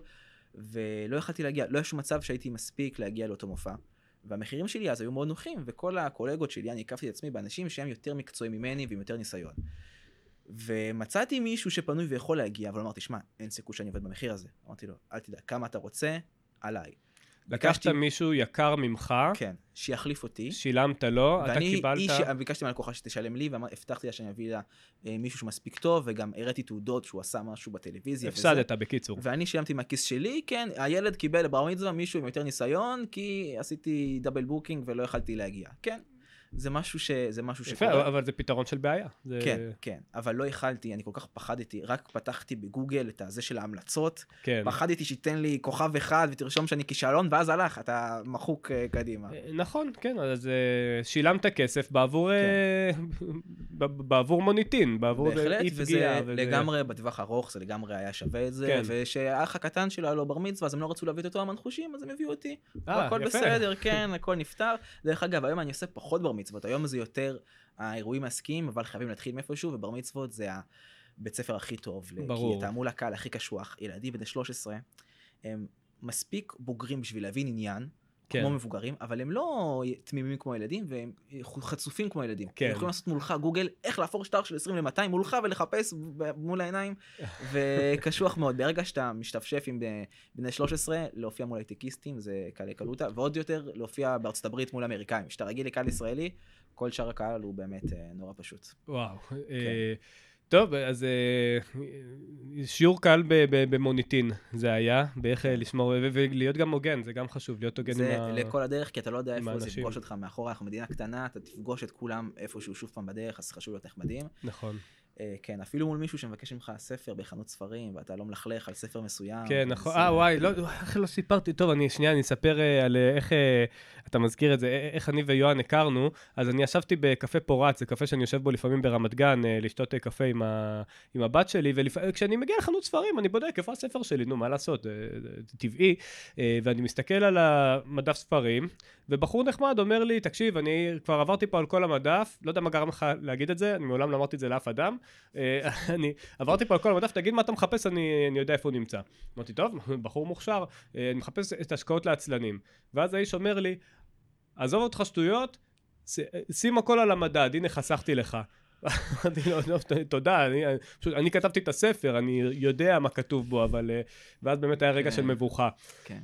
ולא יכלתי להגיע, לא היה שום מצב שהייתי מספיק להגיע לאותו מופע. והמחירים שלי אז היו מאוד נוחים, וכל הקולגות שלי, אני הקפתי את עצמי באנשים שהם יותר מקצועיים ממני ועם יותר ניסיון. ומצאתי מישהו שפנוי ויכול להגיע, אבל אמרתי, שמע, אין סיכוי שאני עובד במחיר הזה. אמרתי לו, אל תדאג, כמה אתה רוצה? עליי. לקחת מישהו יקר ממך, כן, שיחליף אותי. שילמת לו, אתה ואני, קיבלת... היא, ש... ביקשתי מהלקוחה שתשלם לי, והבטחתי לה שאני אביא לה אה, מישהו שהוא מספיק טוב, וגם הראיתי תעודות שהוא עשה משהו בטלוויזיה. הפסדת בקיצור. ואני שילמתי מהכיס שלי, כן, הילד קיבל לבר מצווה מישהו עם יותר ניסיון, כי עשיתי double booking ולא יכלתי להגיע. כן, זה משהו, ש... זה משהו יפה, שקורה. אבל זה פתרון של בעיה. זה- כן, כן, אבל לא יכלתי, אני כל כך פחדתי, רק פתחתי בגוגל את הזה של ההמלצות, כן. פחדתי שייתן לי כוכב אחד ותרשום שאני כישלון, ואז הלך, אתה מחוק אה, קדימה. אה, נכון, כן, אז אה, שילמת כסף בעבור, כן. בעבור מוניטין, בעבור בהחלט, אי פגיעה. וזה לגמרי בטווח ארוך, זה לגמרי היה שווה את זה, כן. ושהאח הקטן שלו היה לו בר מצווה, אז הם לא רצו להביא את אותו המנחושים, אז הם הביאו אותי. אה, הכל יפה. בסדר, כן, הכל נפתר. דרך אגב, היום אני עושה פחות בר מצוות, היום זה יותר האירועים העסקיים, אבל חייבים להתחיל מאיפשהו, ובר מצוות זה הבית ספר הכי טוב. ברור. כי אתה מול הקהל הכי קשוח, ילדים בני 13, הם מספיק בוגרים בשביל להבין עניין. כן. כמו מבוגרים, אבל הם לא תמימים כמו ילדים, והם חצופים כמו ילדים. כן. הם יכולים לעשות מולך גוגל, איך להפוך שטר של 20 ל-200 מולך ולחפש מול העיניים, וקשוח מאוד. ברגע שאתה משתפשף עם אה, בני 13, להופיע מול הייטקיסטים זה קלי קלוטה, ועוד יותר להופיע בארצות הברית מול אמריקאים. כשאתה רגיל לקהל ישראלי, כל שאר הקהל הוא באמת אה, נורא פשוט. וואו. כן. טוב, אז אה, שיעור קל במוניטין זה היה, באיך אה, לשמור, ולהיות גם הוגן, זה גם חשוב, להיות הוגן עם זה ה... לכל הדרך, כי אתה לא יודע איפה זה האנשים. יפגוש אותך מאחורה, אנחנו מדינה קטנה, אתה תפגוש את כולם איפשהו שוב פעם בדרך, אז חשוב להיות נחמדים. נכון. אה, כן, אפילו מול מישהו שמבקש ממך ספר בחנות ספרים, ואתה לא מלכלך על ספר מסוים. כן, נכון. אה, וואי, לא, איך לא סיפרתי? טוב, אני שנייה, אני אספר אה, על אה, איך, אתה מזכיר את זה, איך אני ויואן הכרנו. אז אני ישבתי בקפה פורץ, זה קפה שאני יושב בו לפעמים ברמת גן, לשתות קפה עם ה- עם הבת שלי, וכשאני מגיע לחנות ספרים, אני בודק איפה הספר שלי, נו, מה לעשות, זה זה טבעי. ואני מסתכל על המדף ספרים, ובחור נחמד אומר לי, תקשיב, אני כבר עברתי פה על כל המדף, לא יודע מה גרם לך להגיד את זה, אני מעולם לא אמרתי את זה לאף אדם. אה, אני עברתי פה על כל המדף, תגיד מה אתה מחפש, אני, אני יודע איפה הוא נמצא. אמרתי, טוב, בחור מוכשר, אה, אני מחפש את השקעות לעצלנים. ואז האיש אומר לי, עזוב אותך שטויות, ש- שים הכל על המדד, הנה חסכתי לך. אמרתי לו, "טוב, תודה, אני, פשוט, אני כתבתי את הספר, אני יודע מה כתוב בו, אבל... אה, ואז באמת היה רגע כן. של מבוכה. כן.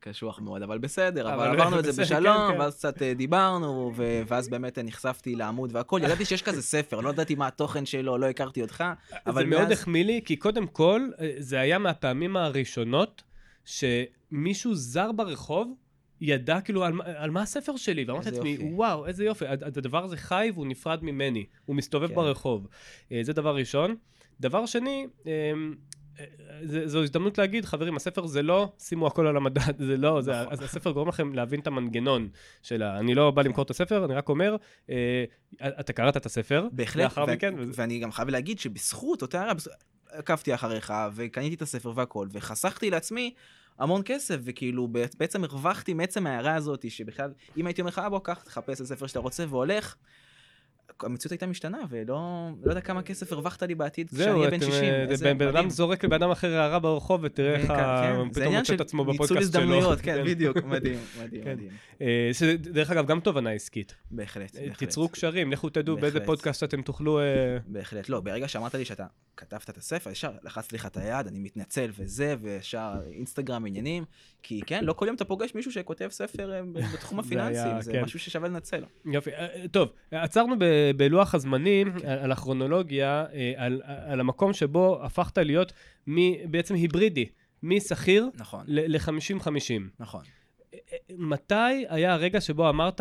קשוח מאוד, אבל בסדר, אבל אבל עברנו את זה בסדר, בשלום, כן, כן. ואז קצת אה, דיברנו, ואז באמת נחשפתי לעמוד והכל, ידעתי שיש כזה ספר, לא ידעתי מה התוכן שלו, לא הכרתי אותך, אבל זה מאוד. החמיא לי, כי קודם כל, אה, זה היה מהפעמים הראשונות שמישהו זר ברחוב ידע כאילו על, על מה הספר שלי, ואמרתי לעצמי. וואו, איזה יופי, הד- הדבר הזה חי והוא נפרד ממני, הוא מסתובב כן. ברחוב. אה, זה דבר ראשון. דבר שני, אה, זה- זו הזדמנות להגיד, חברים, הספר זה לא, שימו הכל על המדד, זה לא, זה, נכון. אז הספר גורם לכם להבין את המנגנון של ה... אני לא בא למכור את הספר, אני רק אומר, אה, אתה קראת את הספר, בהחלט, לאחר ו- מכן, וזה- ואני גם חייב להגיד שבזכות אותה הערה, עקבתי אחריך, וקניתי את הספר והכל, וחסכתי לעצמי המון כסף, וכאילו בעצם הרווחתי מעצם ההערה הזאת, שבכלל, אם הייתי אומר לך, "אה, בוא, קח, תחפש את הספר שאתה רוצה, והולך, המציאות הייתה משתנה, ולא לא יודע כמה כסף הרווחת לי בעתיד כשאני זהו, אהיה בן אתם, 60. אה, איזה בן. אדם זורק לבן אדם אחר הערה ברחוב, ותראה איך כן, ה- כן, זה פתאום עניין מוצא של את עצמו ניצול בפודקאסט שלו. הזדמנויות, כן, בדיוק, מדהים, מדהים, כן. מדהים. אה, דרך אגב, גם תובנה עסקית. בהחלט, אה, בהחלט. תיצרו קשרים, לכו תדעו באיזה. פודקאסט אתם תוכלו... אה, בהחלט. לא, ברגע שאמרת לי שאתה כתבת את הספר, ישר לחצתי לך את היד, אני מתנצל וזה, וישר אינסטגרם עניינים, כי כן, לא כל יום אתה פוגש מישהו שכותב ספר בתחום זה היה, הפיננסים, זה כן. משהו ששווה לנצל. יופי, טוב, עצרנו ב- בלוח הזמנים, על הכרונולוגיה, אה, על, על המקום שבו הפכת להיות מ- בעצם היברידי, משכיר נכון, ל-50-50. נכון. מתי היה הרגע שבו אמרת,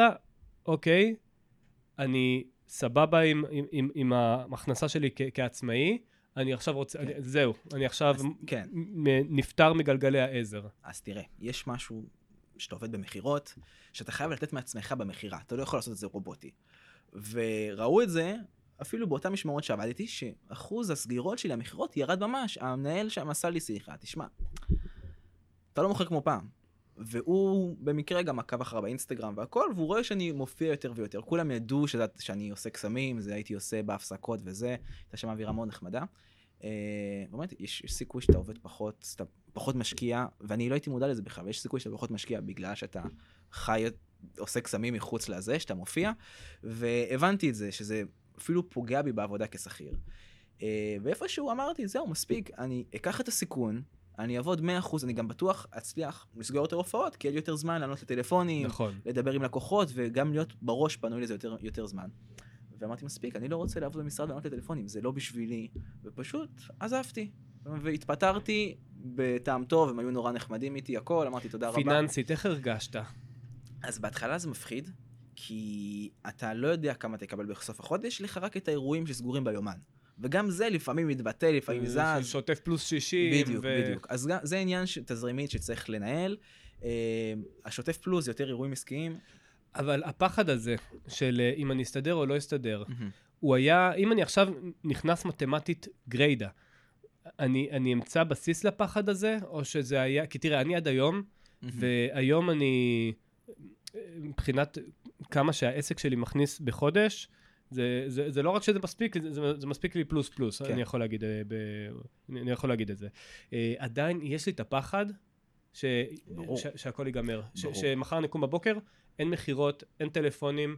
אוקיי, אני סבבה עם, עם, עם, עם ההכנסה שלי כ- כעצמאי, אני עכשיו רוצה, כן. אני, זהו, אני עכשיו אז כן, מ- נפטר מגלגלי העזר. אז תראה, יש משהו שאתה עובד במכירות, שאתה חייב לתת מעצמך במכירה, אתה לא יכול לעשות את זה רובוטי. וראו את זה אפילו באותה משמרות שעבדתי, שאחוז הסגירות שלי למכירות ירד ממש. המנהל שם עשה לי שיחה, תשמע, אתה לא מוכר כמו פעם. והוא במקרה גם עקב אחריו באינסטגרם והכל, והוא רואה שאני מופיע יותר ויותר. כולם ידעו שזה, שאני עושה קסמים, זה הייתי עושה בהפסקות וזה, הייתה שם אווירה מאוד נחמדה. אה, באמת, יש, יש סיכוי שאתה עובד פחות, שאתה פחות משקיע, ואני לא הייתי מודע לזה בכלל, ויש סיכוי שאתה פחות משקיע בגלל שאתה חי, עושה קסמים מחוץ לזה, שאתה מופיע, והבנתי את זה, שזה אפילו פוגע בי בעבודה כשכיר. אה, ואיפשהו אמרתי, זהו, מספיק, אני אקח את הסיכון, אני אעבוד 100%, אני גם בטוח אצליח לסגור יותר הופעות, כי יהיה לי יותר זמן לענות לטלפונים, נכון. לדבר עם לקוחות, וגם להיות בראש פנוי לזה יותר, יותר זמן. ואמרתי, מספיק, אני לא רוצה לעבוד במשרד ולענות לטלפונים, זה לא בשבילי, ופשוט עזבתי. והתפטרתי בטעם טוב, הם היו נורא נחמדים איתי, הכל, אמרתי תודה רבה. פיננסית, איך הרגשת? אז בהתחלה זה מפחיד, כי אתה לא יודע כמה תקבל בסוף החודש, יש לך רק את האירועים שסגורים ביומן. וגם זה לפעמים מתבטא, לפעמים זז. אה, שוטף פלוס 60. בדיוק, ו... בדיוק. אז גם, זה עניין ש... תזרימית שצריך לנהל. Uh, השוטף פלוס זה יותר אירועים עסקיים. אבל הפחד הזה של אה, אם אני אסתדר או לא אסתדר, mm-hmm. הוא היה, אם אני עכשיו נכנס מתמטית גריידה, אני, אני אמצא בסיס לפחד הזה, או שזה היה, כי תראה, אני עד היום, mm-hmm. והיום אני, מבחינת כמה שהעסק שלי מכניס בחודש, זה, זה, זה לא רק שזה מספיק, זה, זה מספיק לי פלוס פלוס, כן. אני, יכול להגיד, אה, ב, אני יכול להגיד את זה. Uh, עדיין יש לי את הפחד ש, ש, שהכל ייגמר. ש, שמחר נקום בבוקר, אין מכירות, אין טלפונים.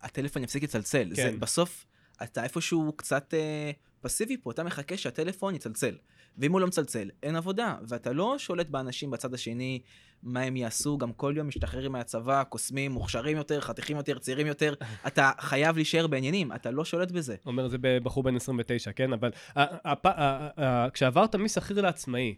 הטלפון יפסיק לצלצל. כן. זה בסוף, אתה איפשהו קצת אה, פסיבי פה, אתה מחכה שהטלפון יצלצל. ואם הוא לא מצלצל, אין עבודה. ואתה לא שולט באנשים בצד השני, מה הם יעשו, גם כל יום משתחררים מהצבא, קוסמים, מוכשרים יותר, חתיכים יותר, צעירים יותר. אתה חייב להישאר בעניינים, אתה לא שולט בזה. אומר זה בחור בן 29, כן? אבל כשעברת משכיר לעצמאי,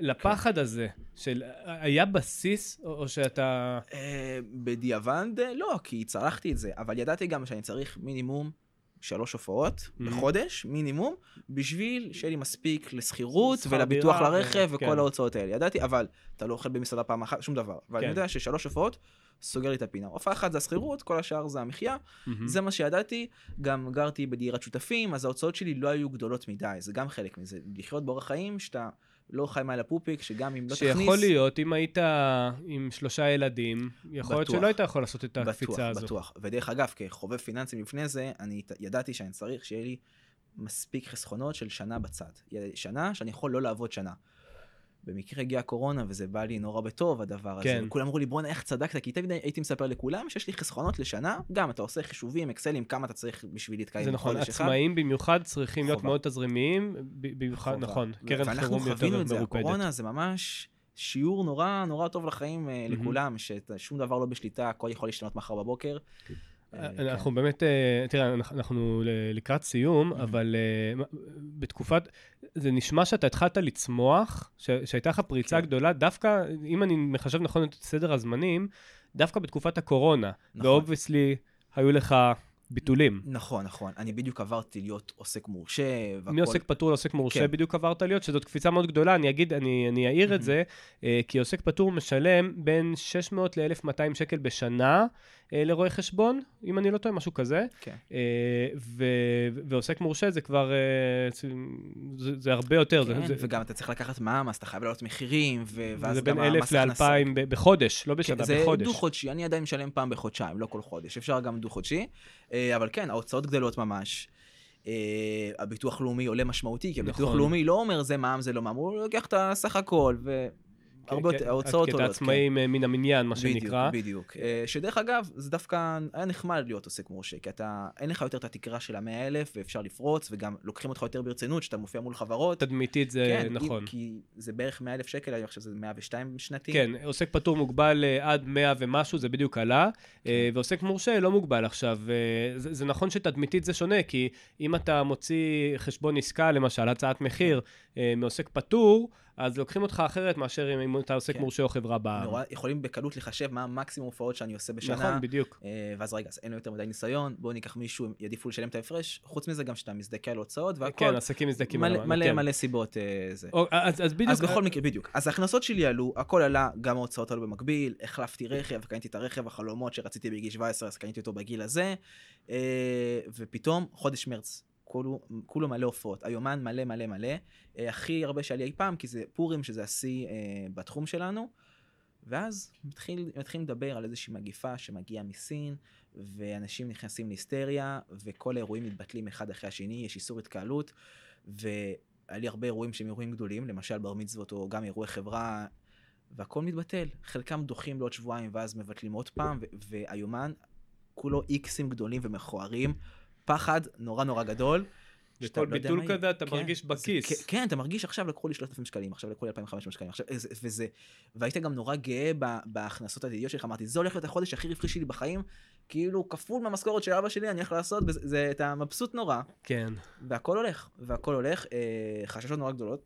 לפחד כן. הזה, של היה בסיס, או שאתה... אה, בדיעבד לא, כי צרכתי את זה, אבל ידעתי גם שאני צריך מינימום שלוש הופעות mm-hmm. בחודש, מינימום, בשביל שיהיה לי מספיק לשכירות ולביטוח לרכב וכל כן. ההוצאות האלה. ידעתי, אבל אתה לא אוכל במסעדה פעם אחת, שום דבר. אבל כן. אני יודע ששלוש הופעות סוגר לי את הפינה. הופעה אחת זה השכירות, כל השאר זה המחיה. Mm-hmm. זה מה שידעתי. גם גרתי בדירת שותפים, אז ההוצאות שלי לא היו גדולות מדי, זה גם חלק מזה. לחיות באורח חיים שאתה... לא חי מעל הפופיק, שגם אם לא שיכול תכניס... שיכול להיות, אם היית עם שלושה ילדים, יכול להיות שלא היית יכול לעשות את הקפיצה בטוח, הזו. בטוח, בטוח. ודרך אגב, כחובב פיננסים לפני זה, אני ידעתי שאני צריך שיהיה לי מספיק חסכונות של שנה בצד. שנה שאני יכול לא לעבוד שנה. במקרה הגיעה הקורונה וזה בא לי נורא בטוב הדבר כן. הזה. וכולם אמרו לי בואנה איך צדקת כי תמיד הייתי מספר לכולם שיש לי חסכונות לשנה גם אתה עושה חישובים אקסלים כמה אתה צריך בשביל להתקיים זה נכון עצמאים במיוחד צריכים חובה. להיות מאוד תזרימיים במיוחד חובה. נכון קרן חירום יותר מרופדת. ואנחנו חווינו את זה הקורונה זה ממש שיעור נורא נורא טוב לחיים mm-hmm. לכולם ששום דבר לא בשליטה הכל יכול להשתנות מחר בבוקר. אה, אה, אנחנו באמת, אה, תראה, אנחנו לקראת סיום. אבל בתקופת, זה נשמע שאתה התחלת לצמוח, שהייתה לך פריצה כן. גדולה, דווקא, אם אני מחשב נכון את סדר הזמנים, דווקא בתקופת הקורונה. נכון. ו obviously, היו לך ביטולים. נכון, נכון. אני בדיוק עברתי להיות עוסק מורשה, והכל... מעוסק פטור לעוסק מורשה כן. בדיוק עברת להיות, שזאת קפיצה מאוד גדולה, אני אגיד, אני, אני אעיר את זה, כי עוסק פטור משלם בין 600 ל-1,200 שקל בשנה. אה, לרואי חשבון, אם אני לא טועה, משהו כזה. כן. אה, ו- ועוסק מורשה זה כבר, אה, זה, זה הרבה יותר. כן, זה, וגם אתה צריך לקחת מע"מ, אז אתה חייב לעלות מחירים, ואז זה בין אלף לאלפיים בחודש, לא בשנה, כן, בחודש. זה דו-חודשי, אני עדיין משלם פעם בחודשיים, לא כל חודש, אפשר גם דו-חודשי. אבל כן, ההוצאות גדלות ממש. Uh, הביטוח לאומי עולה משמעותי, כי הביטוח נכון. לאומי לא אומר זה מע"מ, זה לא מע"מ, הוא לוקח את הסך הכל, ו... הרבה יותר, ההוצאות עולות. כעצמאים כן. מן המניין, מה שנקרא. בדיוק, בדיוק. אה, שדרך אגב, זה דווקא היה נחמד להיות עוסק מורשה, כי אתה, אין לך יותר את התקרה של המאה אלף, ואפשר לפרוץ, וגם לוקחים אותך יותר ברצינות, שאתה מופיע מול חברות. תדמיתית זה כן, נכון. כי זה בערך מאה אלף שקל, אני חושב שזה מאה ושתיים שנתי. כן, עוסק פטור מוגבל אה, עד מאה ומשהו, זה בדיוק עלה, כן. אה, ועוסק מורשה לא מוגבל עכשיו. זה, זה נכון שתדמיתית זה שונה, כי אם אתה מוציא חשבון עסקה, למשל, הצעת מחיר, מעוסק פטור, אז לוקחים אותך אחרת מאשר אם אתה עוסק כן. מורשה או חברה בעם. נורא, יכולים בקלות לחשב מה המקסימום הופעות שאני עושה בשנה. נכון, בדיוק. אה, ואז רגע, אז אין לו יותר מדי ניסיון, בואו ניקח מישהו, יעדיפו לשלם את ההפרש. חוץ מזה גם שאתה מזדכה על הוצאות והכל. כן, עסקים מזדקים מלא, מלא, כן. מלא סיבות אה, זה. או, אז, אז בדיוק. אז בכל מקרה, בדיוק. אז ההכנסות שלי עלו, הכל עלה, גם ההוצאות עלו במקביל, החלפתי רכב, קניתי את הרכב החלומות שרציתי בגיל 17, אז קניתי אותו בגיל הזה, אה, ופתאום, חודש מרץ, כולו, כולו מלא הופעות, היומן מלא מלא מלא, אה, הכי הרבה שהיה לי אי פעם, כי זה פורים שזה השיא אה, בתחום שלנו, ואז מתחיל, מתחילים לדבר על איזושהי מגיפה שמגיעה מסין, ואנשים נכנסים להיסטריה, וכל האירועים מתבטלים אחד אחרי השני, יש איסור התקהלות, והיה לי הרבה אירועים שהם אירועים גדולים, למשל בר מצוות או גם אירועי חברה, והכל מתבטל, חלקם דוחים לעוד שבועיים ואז מבטלים עוד פעם, והיומן כולו איקסים גדולים ומכוערים. פחד נורא נורא גדול. וכל לא ביטול. כזה אתה כן, מרגיש זה- בכיס. כן, כן, אתה מרגיש עכשיו לקחו לי 3,000 שקלים, עכשיו לקחו לי 2,500 שקלים, עכשיו, איזה- וזה, והיית גם נורא גאה בהכנסות העתידיות שלך, אמרתי, זה הולך להיות החודש הכי רווחי שלי בחיים, כאילו כפול מהמשכורת של אבא שלי, אני הולך לעשות, בזה- זה, אתה מבסוט נורא, כן. והכל הולך, והכל הולך, אה, חששות נורא גדולות.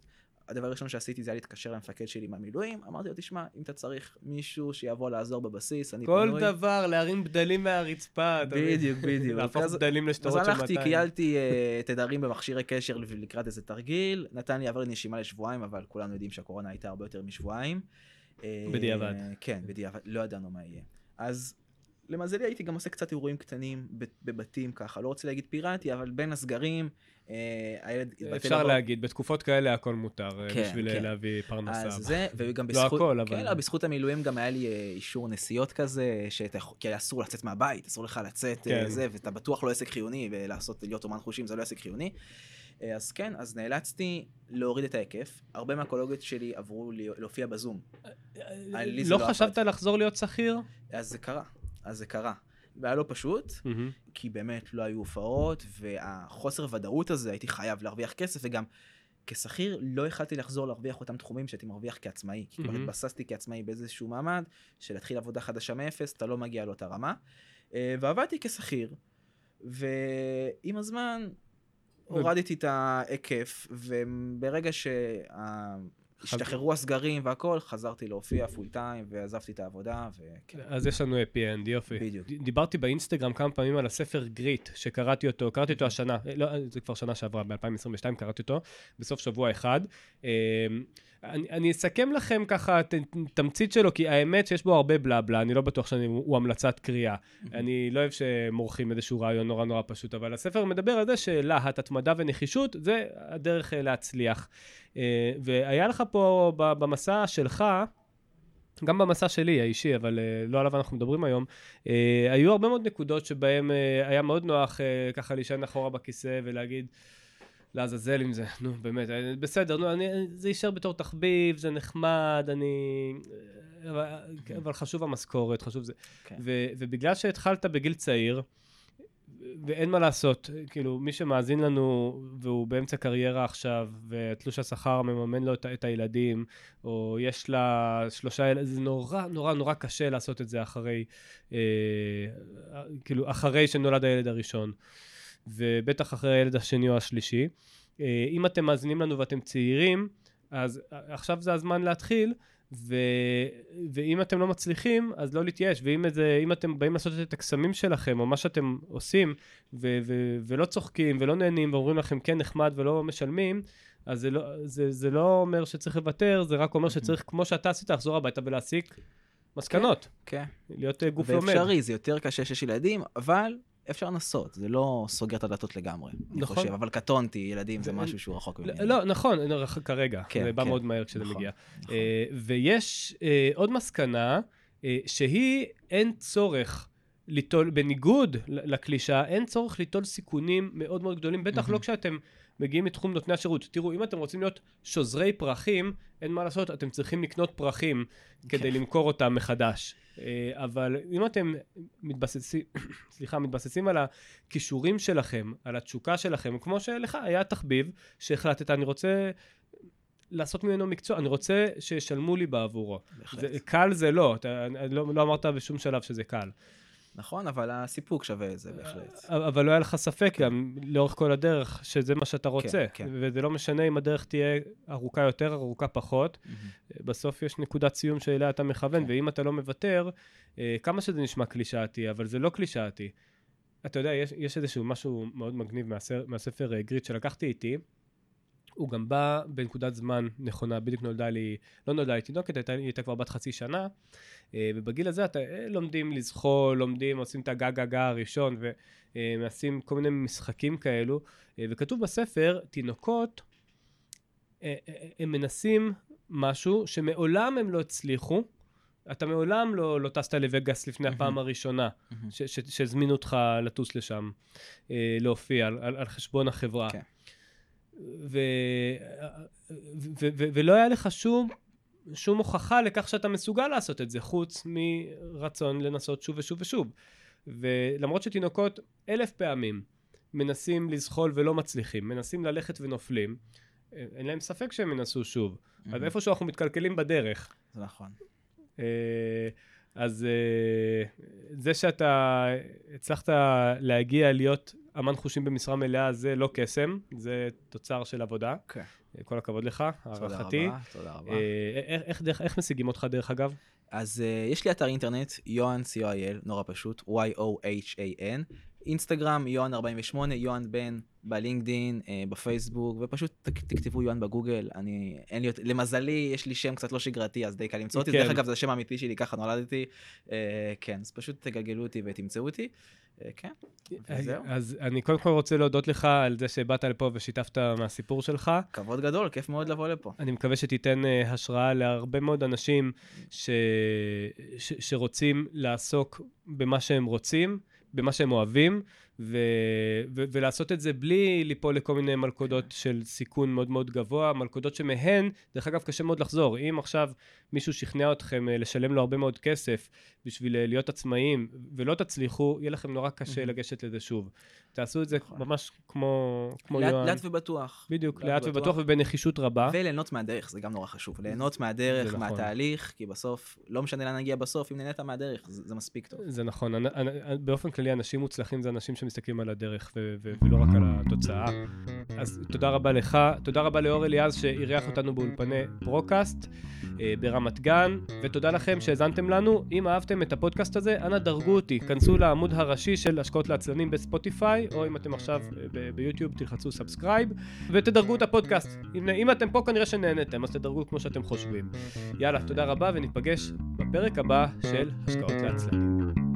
הדבר הראשון שעשיתי זה היה להתקשר למפקד שלי מהמילואים, אמרתי לו, תשמע, אם אתה צריך מישהו שיבוא לעזור בבסיס, אני כל פנוי. דבר, להרים בדלים מהרצפה. אתה? בדיוק, בדיוק. להפוך אז- בדלים אז לשטרות של 200. הלכתי, קיילתי אה, תדרים במכשירי קשר לקראת איזה תרגיל, נתן לי עבר נשימה לשבועיים, אבל כולנו יודעים שהקורונה הייתה הרבה יותר משבועיים. אה, בדיעבד. כן, בדיעבד, לא ידענו מה יהיה. אז למזלי הייתי גם עושה קצת אירועים קטנים בבתים ככה, לא רוצה להגיד פיראטי, אבל בין הסגרים, אה, הילד אפשר לבוא- להגיד, בתקופות כאלה הכל מותר, אה, כן, בשביל כן. להביא פרנסה. אז זה, וגם לא בזכות, הכל, אבל- כן, לא, בזכות המילואים גם היה לי אה, אישור נסיעות כזה, שאתה כי היה אסור לצאת מהבית, אסור לך לצאת, כן. זה, ואתה בטוח לא עסק חיוני, ולעשות, להיות אומן חושים זה לא עסק חיוני. אה, אז כן, אז נאלצתי להוריד את ההיקף. הרבה מהקולוגיות שלי עברו להופיע בזום. לא לא חשבת. לחזור להיות שכיר? אז זה קרה, אז זה קרה. והיה לא פשוט, מהמם. כי באמת לא היו הופעות, והחוסר ודאות הזה, הייתי חייב להרוויח כסף, וגם כשכיר לא יכלתי לחזור להרוויח אותם סכומים שהייתי מרוויח כעצמאי. כי כבר מהמם. התבססתי כעצמאי באיזשהו מעמד, של להתחיל עבודה חדשה מאפס, אתה לא מגיע לאותה רמה. אה, ועבדתי כשכיר, ועם הזמן הורדתי את ההיקף, וברגע שהשתחררו הסגרים והכל, חזרתי להופיע full time, ועזבתי את העבודה, וכן. אז יש לנו happy end, יופי. בדיוק. דיברתי באינסטגרם כמה פעמים על הספר Grit, שקראתי אותו, קראתי אותו השנה, לא, זה כבר שנה שעברה, ב-2022 קראתי אותו, בסוף שבוע אחד. אני, אני אסכם לכם ככה את תמצית שלו, כי האמת שיש בו הרבה בלה בלה, אני לא בטוח שהוא המלצת קריאה. אני לא אוהב שמורחים איזשהו רעיון נורא נורא פשוט, אבל הספר מדבר על זה שלהט, התמדה ונחישות, זה הדרך אה, להצליח. אה, והיה לך פה במסע שלך, גם במסע שלי האישי, אבל uh, לא עליו אנחנו מדברים היום, uh, היו הרבה מאוד נקודות שבהן uh, היה מאוד נוח uh, ככה להישען אחורה בכיסא ולהגיד, לעזאזל עם זה, נו באמת, אה, בסדר, נו, אני, זה יישאר בתור תחביב, זה נחמד, אני... אה, אבל, אבל חשוב המשכורת, חשוב זה. כן. ו, ובגלל שהתחלת בגיל צעיר, ואין מה לעשות, כאילו, מי שמאזין לנו והוא באמצע קריירה עכשיו, ותלוש השכר מממן לו את, את הילדים, או יש לה שלושה ילדים, זה נורא נורא נורא קשה לעשות את זה אחרי, אה, כאילו, אחרי שנולד הילד הראשון, ובטח אחרי הילד השני או השלישי. אה, אם אתם מאזינים לנו ואתם צעירים, אז עכשיו זה הזמן להתחיל. ו... ואם אתם לא מצליחים, אז לא להתייאש, ואם זה, אם אתם באים לעשות את הקסמים שלכם, או מה שאתם עושים, ו... ו... ולא צוחקים, ולא נהנים, ואומרים לכם כן נחמד ולא משלמים, אז זה לא, זה, זה לא אומר שצריך לוותר, זה רק אומר שצריך, כמו שאתה עשית, לחזור הביתה ולהסיק מסקנות, כן. להיות אה, גוף לומד. ואפשרי, זה יותר קשה שיש ילדים, אבל אפשר לנסות, זה לא סוגר את הדלתות לגמרי, אני נכון. חושב, אבל קטונתי, ילדים זה זה- משהו שהוא רחוק ממני. לא, לא, נכון, לא, כרגע, כן, זה בא כן, מאוד מהר כשזה נכון, מגיע. נכון. אה, ויש אה, עוד מסקנה, אה, שהיא אין צורך ליטול, בניגוד לקלישאה, אין צורך ליטול סיכונים מאוד מאוד גדולים, בטח לא מהמם. כשאתם מגיעים מתחום נותני השירות. תראו, אם אתם רוצים להיות שוזרי פרחים, אין מה לעשות, אתם צריכים לקנות פרחים כדי כן. למכור אותם מחדש. אה, אבל אם אתם מתבססים, סליחה, מתבססים על הכישורים שלכם, על התשוקה שלכם, כמו שלך היה תחביב שהחלטת, אני רוצה לעשות ממנו מקצוע, אני רוצה שישלמו לי בעבורו. זה, קל זה לא, אתה לא, לא אמרת בשום שלב שזה קל. נכון, אבל הסיפוק שווה את זה בהחלט. אבל לא היה לך ספק גם לאורך כל הדרך שזה מה שאתה רוצה. כן. וזה לא משנה אם הדרך תהיה ארוכה יותר, ארוכה פחות. בסוף יש נקודת סיום שאליה אתה מכוון, כן. ואם אתה לא מוותר, אה, כמה שזה נשמע קלישאתי, אבל זה לא קלישאתי. אתה יודע, יש, יש איזשהו משהו מאוד מגניב מהספר אה, גריט שלקחתי איתי. הוא גם בא בנקודת זמן נכונה, בדיוק נולדה לי, לא נולדה לי תינוקת, הייתה, היא הייתה כבר בת חצי שנה, אה, ובגיל הזה אתה אה, לומדים לזחול, לומדים, עושים את הגה גה גה הראשון, ומעשים כל מיני משחקים כאלו, אה, וכתוב בספר, תינוקות, אה, אה, הם מנסים משהו שמעולם הם לא הצליחו, אתה מעולם לא, לא טסת לווגאס לפני מהמם. הפעם הראשונה, ש- שהזמינו אותך לטוס לשם, אה, להופיע על, על, על חשבון החברה. כן. ו, ו, ו, ולא היה לך שום, שום הוכחה לכך שאתה מסוגל לעשות את זה, חוץ מרצון לנסות שוב ושוב ושוב. ולמרות שתינוקות אלף פעמים מנסים לזחול ולא מצליחים, מנסים ללכת ונופלים, אין להם ספק שהם ינסו שוב. אז איפשהו אנחנו מתקלקלים בדרך. זה נכון. אה, אז אה, זה שאתה הצלחת להגיע להיות אמן חושים במשרה מלאה זה לא קסם, זה תוצר של עבודה. כן. כל הכבוד לך, תודה הערכתי. רבה, תודה רבה. אה, איך, איך, איך משיגים אותך דרך אגב? אז uh, יש לי אתר אינטרנט, יוהן, co.il, נורא פשוט, y-o-h-a-n, אינסטגרם, יוהן 48, יוהן בן, בלינקדין, uh, בפייסבוק, ופשוט ת- תכתבו יוהן בגוגל, אני, אין לי, למזלי, יש לי שם קצת לא שגרתי, אז די קל למצוא אותי, כן. דרך אגב, זה השם האמיתי שלי, ככה נולדתי, uh, כן, אז פשוט תגלגלו אותי ותמצאו אותי, uh, כן, וזהו. אז אני קודם כל רוצה להודות לך על זה שבאת לפה ושיתפת מהסיפור שלך. כבוד גדול, כיף מאוד לבוא לפה. אני מקווה שתיתן אה, השראה להרבה מאוד אנשים ש... ש... שרוצים לעסוק במה שהם רוצים, במה שהם אוהבים, ו... ו... ולעשות את זה בלי ליפול לכל מיני מלכודות של סיכון מאוד מאוד גבוה, מלכודות שמהן, דרך אגב, קשה מאוד לחזור. אם עכשיו מישהו שכנע אתכם אה, לשלם לו הרבה מאוד כסף בשביל אה, להיות עצמאיים, ולא תצליחו, יהיה לכם נורא קשה. לגשת לזה שוב. תעשו את זה נכון. ממש כמו, כמו לאט, יואן. לאט ובטוח. בדיוק, לאט לאט ובטוח. ובטוח ובנחישות רבה. וליהנות מהדרך, זה גם נורא חשוב. ליהנות מהדרך, נכון. מהתהליך, כי בסוף, לא משנה לאן נגיע בסוף, אם נהנית מהדרך, זה, זה מספיק טוב. זה נכון, אנ- אנ- באופן כללי אנשים מוצלחים זה אנשים שמסתכלים על הדרך ו- ו- ולא רק על התוצאה. אז תודה רבה לך, תודה רבה לאור אליעז שאירח אותנו באולפני פרוקאסט אה, ברמת גן, ותודה לכם שהאזנתם לנו. אם אהבתם את הפודקאסט הזה, אנא דרגו אותי, כנסו לעמוד הראשי של השקעות לעצלנים בספוטיפיי, או אם אתם עכשיו אה, ביוטיוב תלחצו subscribe, ותדרגו את הפודקאסט. אם, אם אתם פה כנראה שנהנתם, אז תדרגו כמו שאתם חושבים. יאללה, תודה רבה, וניפגש בפרק הבא של השקעות לעצלנים.